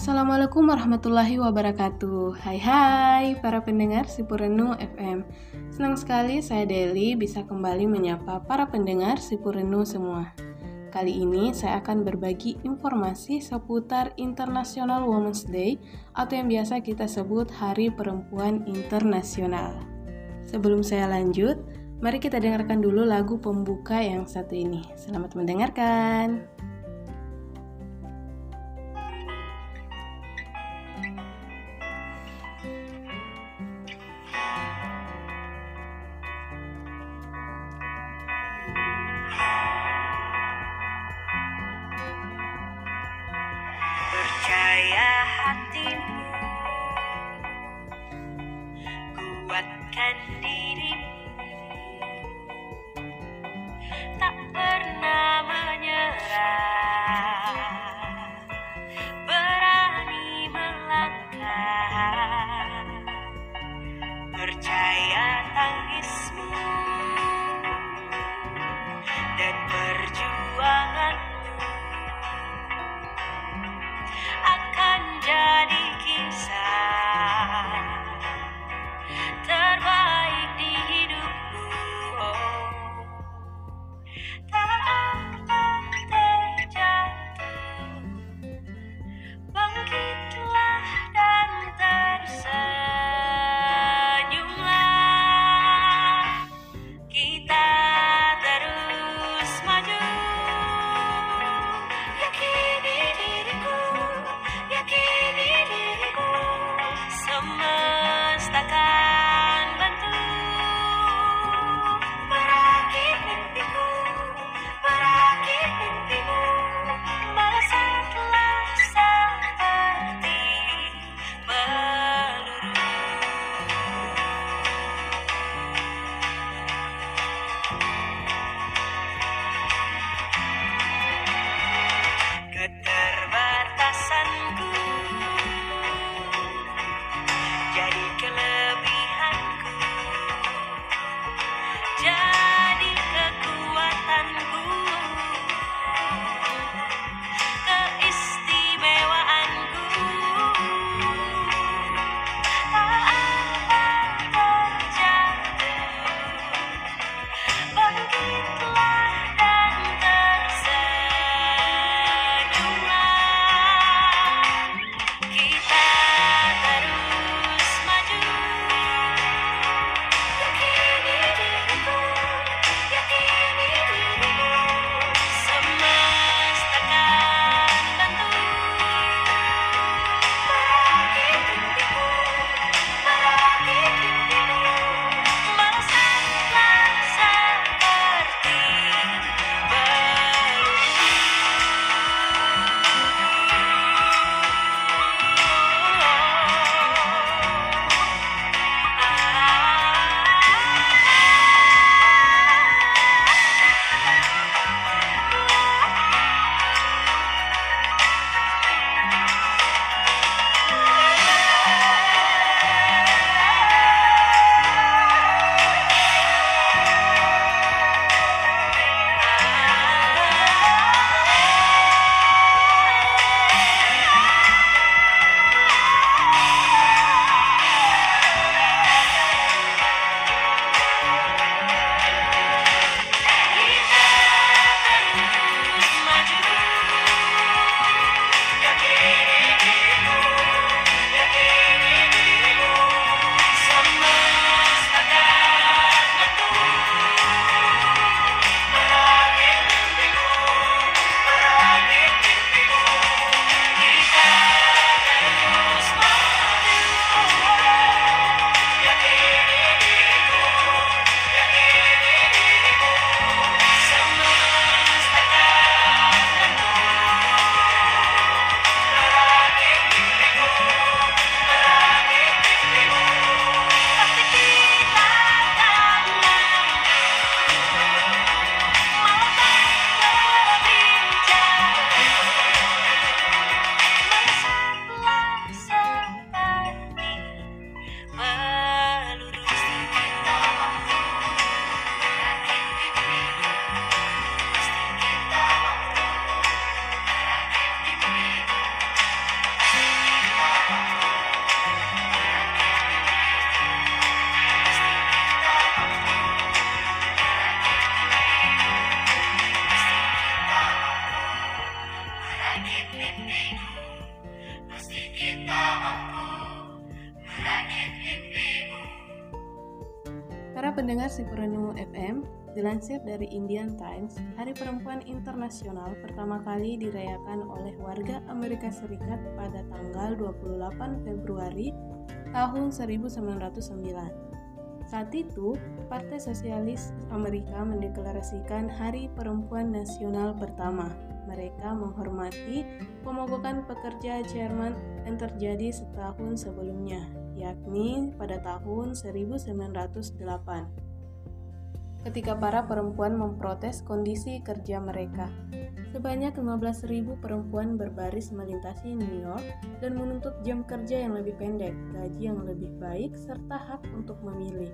Assalamualaikum warahmatullahi wabarakatuh Hai hai para pendengar Sipurenu FM Senang sekali saya Deli bisa kembali menyapa para pendengar Sipurenu semua Kali ini saya akan berbagi informasi seputar International Women's Day atau yang biasa kita sebut Hari Perempuan Internasional. Sebelum saya lanjut, mari kita dengarkan dulu lagu pembuka yang satu ini. Selamat mendengarkan. Para pendengar Sipurenu FM, dilansir dari Indian Times, Hari Perempuan Internasional pertama kali dirayakan oleh warga Amerika Serikat pada tanggal 28 Februari tahun 1909. Saat itu, Partai Sosialis Amerika mendeklarasikan Hari Perempuan Nasional pertama. Mereka menghormati pemogokan pekerja Jerman yang terjadi setahun sebelumnya yakni pada tahun 1908 ketika para perempuan memprotes kondisi kerja mereka. Sebanyak 15.000 perempuan berbaris melintasi New York dan menuntut jam kerja yang lebih pendek, gaji yang lebih baik, serta hak untuk memilih.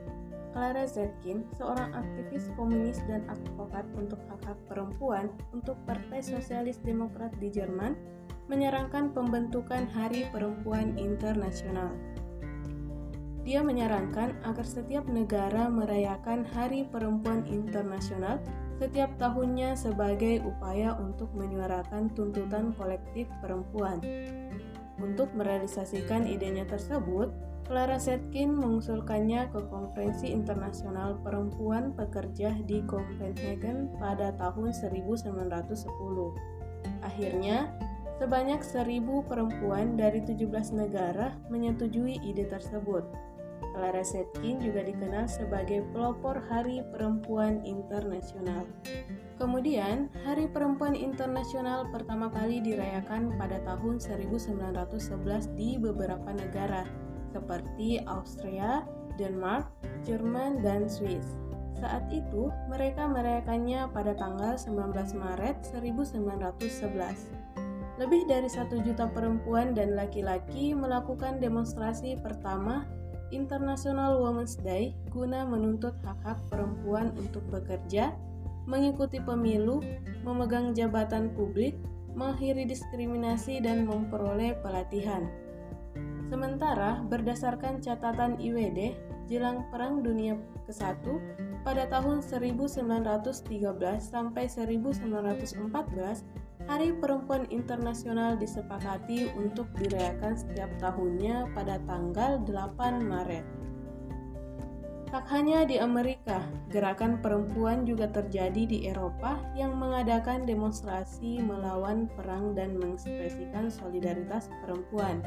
Clara Zetkin, seorang aktivis komunis dan advokat untuk hak-hak perempuan untuk Partai Sosialis Demokrat di Jerman, menyarankan pembentukan Hari Perempuan Internasional. Dia menyarankan agar setiap negara merayakan Hari Perempuan Internasional setiap tahunnya sebagai upaya untuk menyuarakan tuntutan kolektif perempuan. Untuk merealisasikan idenya tersebut, Clara Zetkin mengusulkannya ke Konferensi Internasional Perempuan Pekerja di Copenhagen pada tahun 1910. Akhirnya, sebanyak seribu perempuan dari 17 negara menyetujui ide tersebut. Clara Zetkin juga dikenal sebagai pelopor Hari Perempuan Internasional. Kemudian, Hari Perempuan Internasional pertama kali dirayakan pada tahun 1911 di beberapa negara seperti Austria, Denmark, Jerman, dan Swiss. Saat itu, mereka merayakannya pada tanggal 19 Maret 1911. Lebih dari satu juta perempuan dan laki-laki melakukan demonstrasi pertama International Women's Day guna menuntut hak-hak perempuan untuk bekerja, mengikuti pemilu, memegang jabatan publik, mengakhiri diskriminasi, dan memperoleh pelatihan. Sementara, berdasarkan catatan IWD, jelang Perang Dunia ke-1 pada tahun 1913 sampai 1914, Hari Perempuan Internasional disepakati untuk dirayakan setiap tahunnya pada tanggal 8 Maret. Tak hanya di Amerika, gerakan perempuan juga terjadi di Eropa yang mengadakan demonstrasi melawan perang dan mengekspresikan solidaritas perempuan.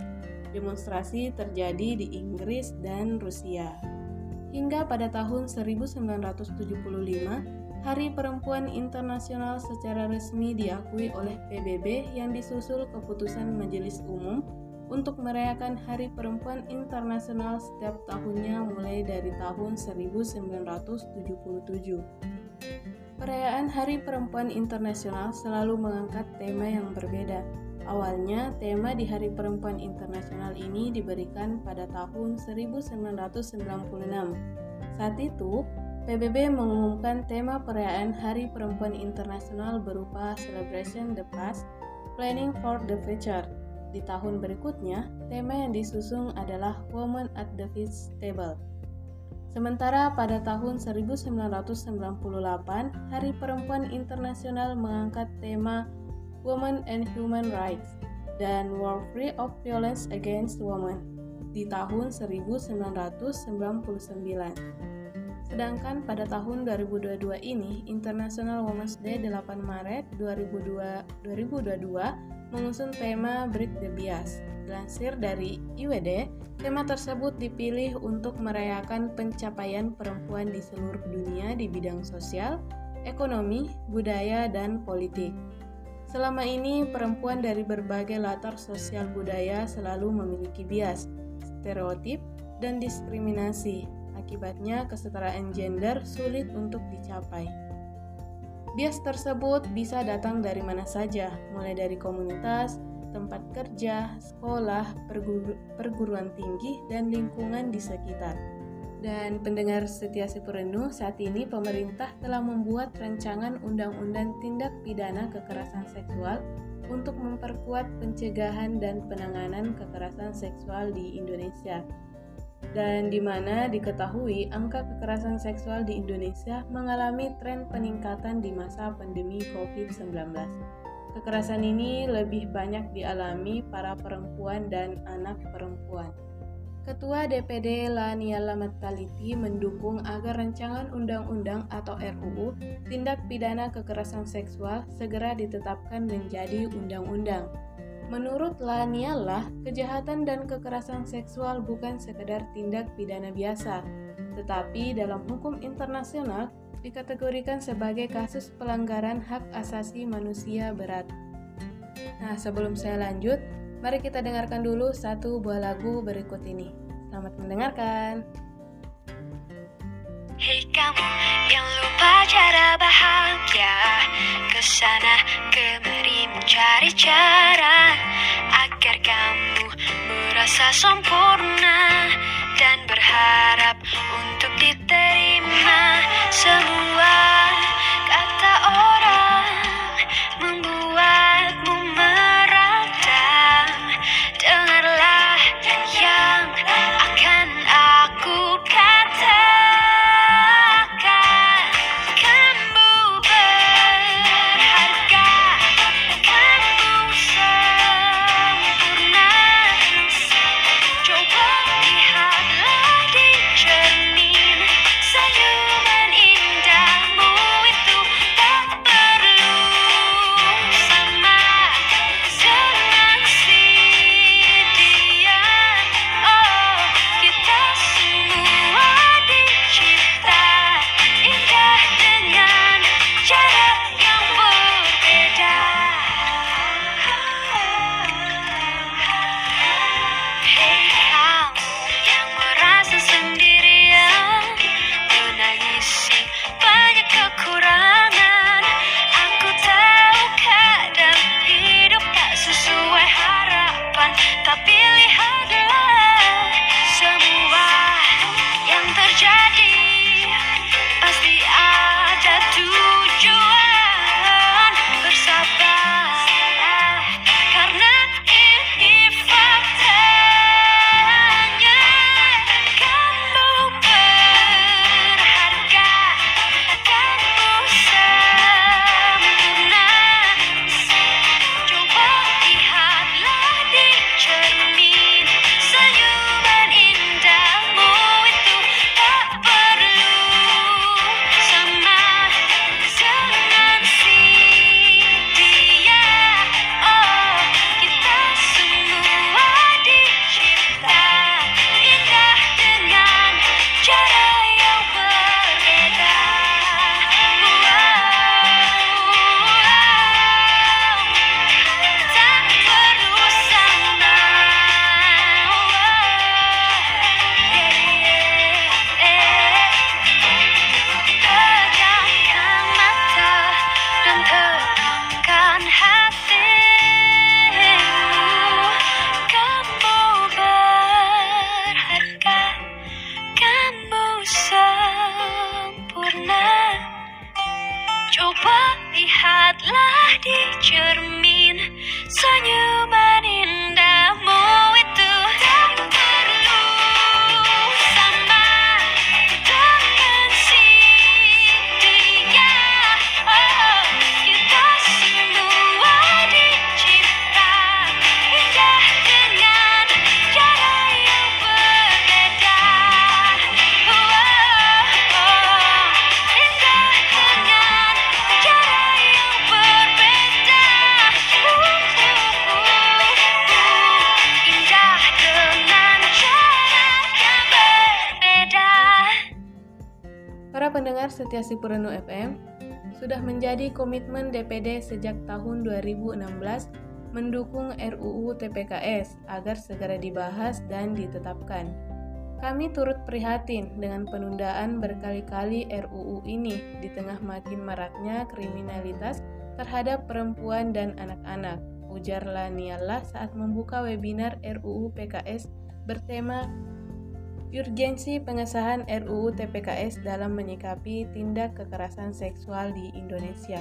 Demonstrasi terjadi di Inggris dan Rusia. Hingga pada tahun 1975, Hari Perempuan Internasional secara resmi diakui oleh PBB yang disusul keputusan Majelis Umum untuk merayakan Hari Perempuan Internasional setiap tahunnya mulai dari tahun 1977. Perayaan Hari Perempuan Internasional selalu mengangkat tema yang berbeda. Awalnya, tema di Hari Perempuan Internasional ini diberikan pada tahun 1996. Saat itu, PBB mengumumkan tema perayaan Hari Perempuan Internasional berupa Celebration the Past, Planning for the Future. Di tahun berikutnya, tema yang disusung adalah Women at the Feast Table. Sementara pada tahun 1998, Hari Perempuan Internasional mengangkat tema Women and Human Rights dan World Free of Violence Against Women di tahun 1999. Sedangkan pada tahun 2022 ini, International Women's Day 8 Maret 2022 mengusung tema Break the Bias. Dilansir dari IWD, tema tersebut dipilih untuk merayakan pencapaian perempuan di seluruh dunia di bidang sosial, ekonomi, budaya, dan politik. Selama ini, perempuan dari berbagai latar sosial budaya selalu memiliki bias, stereotip, dan diskriminasi Akibatnya, kesetaraan gender sulit untuk dicapai. Bias tersebut bisa datang dari mana saja, mulai dari komunitas, tempat kerja, sekolah, perguru perguruan tinggi, dan lingkungan di sekitar. Dan pendengar setia Sipurenu, saat ini pemerintah telah membuat rancangan undang-undang tindak pidana kekerasan seksual untuk memperkuat pencegahan dan penanganan kekerasan seksual di Indonesia dan di mana diketahui angka kekerasan seksual di Indonesia mengalami tren peningkatan di masa pandemi COVID-19. Kekerasan ini lebih banyak dialami para perempuan dan anak perempuan. Ketua DPD Laniala Mataliti mendukung agar rancangan undang-undang atau RUU tindak pidana kekerasan seksual segera ditetapkan menjadi undang-undang. Menurut Laniala, kejahatan dan kekerasan seksual bukan sekedar tindak pidana biasa, tetapi dalam hukum internasional dikategorikan sebagai kasus pelanggaran hak asasi manusia berat. Nah, sebelum saya lanjut, Mari kita dengarkan dulu satu buah lagu berikut ini. Selamat mendengarkan. Hei kamu yang lupa cara bahagia Ke sana kemari mencari cara Agar kamu merasa sempurna Dan berharap untuk diterima Semua setia Sipurenu FM, sudah menjadi komitmen DPD sejak tahun 2016 mendukung RUU TPKS agar segera dibahas dan ditetapkan. Kami turut prihatin dengan penundaan berkali-kali RUU ini di tengah makin maraknya kriminalitas terhadap perempuan dan anak-anak, ujar Laniala saat membuka webinar RUU PKS bertema urgensi pengesahan RUU TPKS dalam menyikapi tindak kekerasan seksual di Indonesia.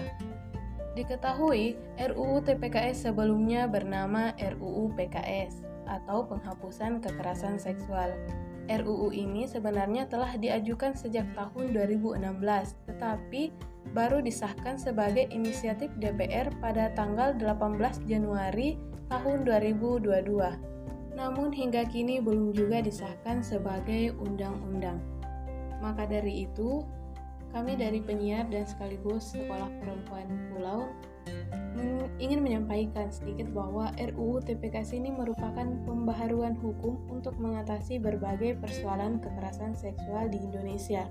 Diketahui, RUU TPKS sebelumnya bernama RUU PKS atau Penghapusan Kekerasan Seksual. RUU ini sebenarnya telah diajukan sejak tahun 2016, tetapi baru disahkan sebagai inisiatif DPR pada tanggal 18 Januari tahun 2022. Namun hingga kini belum juga disahkan sebagai undang-undang. Maka dari itu, kami dari penyiar dan sekaligus Sekolah Perempuan Pulau ingin menyampaikan sedikit bahwa RUU TPKS ini merupakan pembaharuan hukum untuk mengatasi berbagai persoalan kekerasan seksual di Indonesia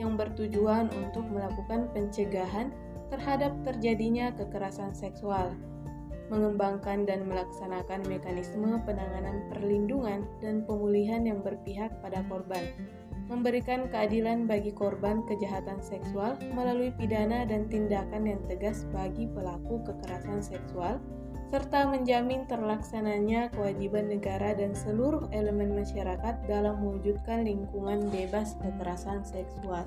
yang bertujuan untuk melakukan pencegahan terhadap terjadinya kekerasan seksual mengembangkan dan melaksanakan mekanisme penanganan perlindungan dan pemulihan yang berpihak pada korban, memberikan keadilan bagi korban kejahatan seksual melalui pidana dan tindakan yang tegas bagi pelaku kekerasan seksual, serta menjamin terlaksananya kewajiban negara dan seluruh elemen masyarakat dalam mewujudkan lingkungan bebas kekerasan seksual.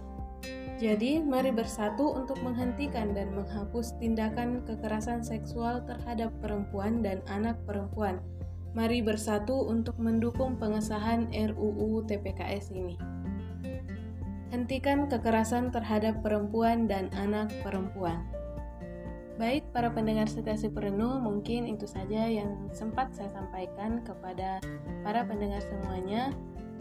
Jadi, mari bersatu untuk menghentikan dan menghapus tindakan kekerasan seksual terhadap perempuan dan anak perempuan. Mari bersatu untuk mendukung pengesahan RUU TPKS ini. Hentikan kekerasan terhadap perempuan dan anak perempuan. Baik, para pendengar setia penuh, mungkin itu saja yang sempat saya sampaikan kepada para pendengar semuanya.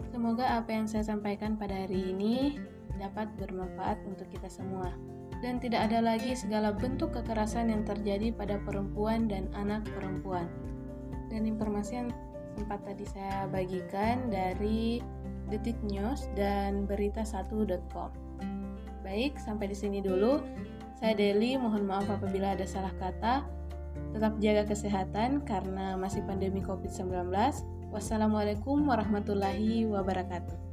Semoga apa yang saya sampaikan pada hari ini dapat bermanfaat untuk kita semua. Dan tidak ada lagi segala bentuk kekerasan yang terjadi pada perempuan dan anak perempuan. Dan informasi yang sempat tadi saya bagikan dari Detik News dan berita1.com. Baik, sampai di sini dulu. Saya Deli, mohon maaf apabila ada salah kata. Tetap jaga kesehatan karena masih pandemi COVID-19. Wassalamualaikum warahmatullahi wabarakatuh.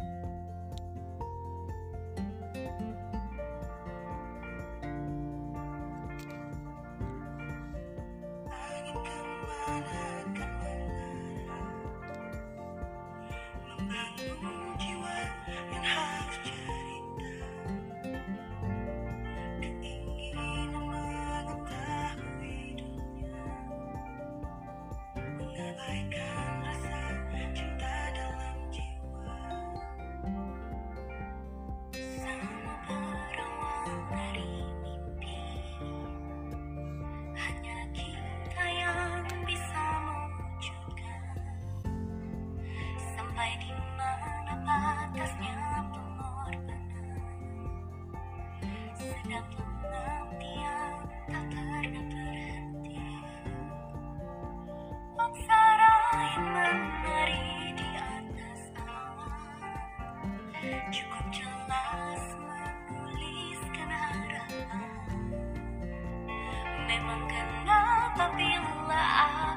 Pandanganmu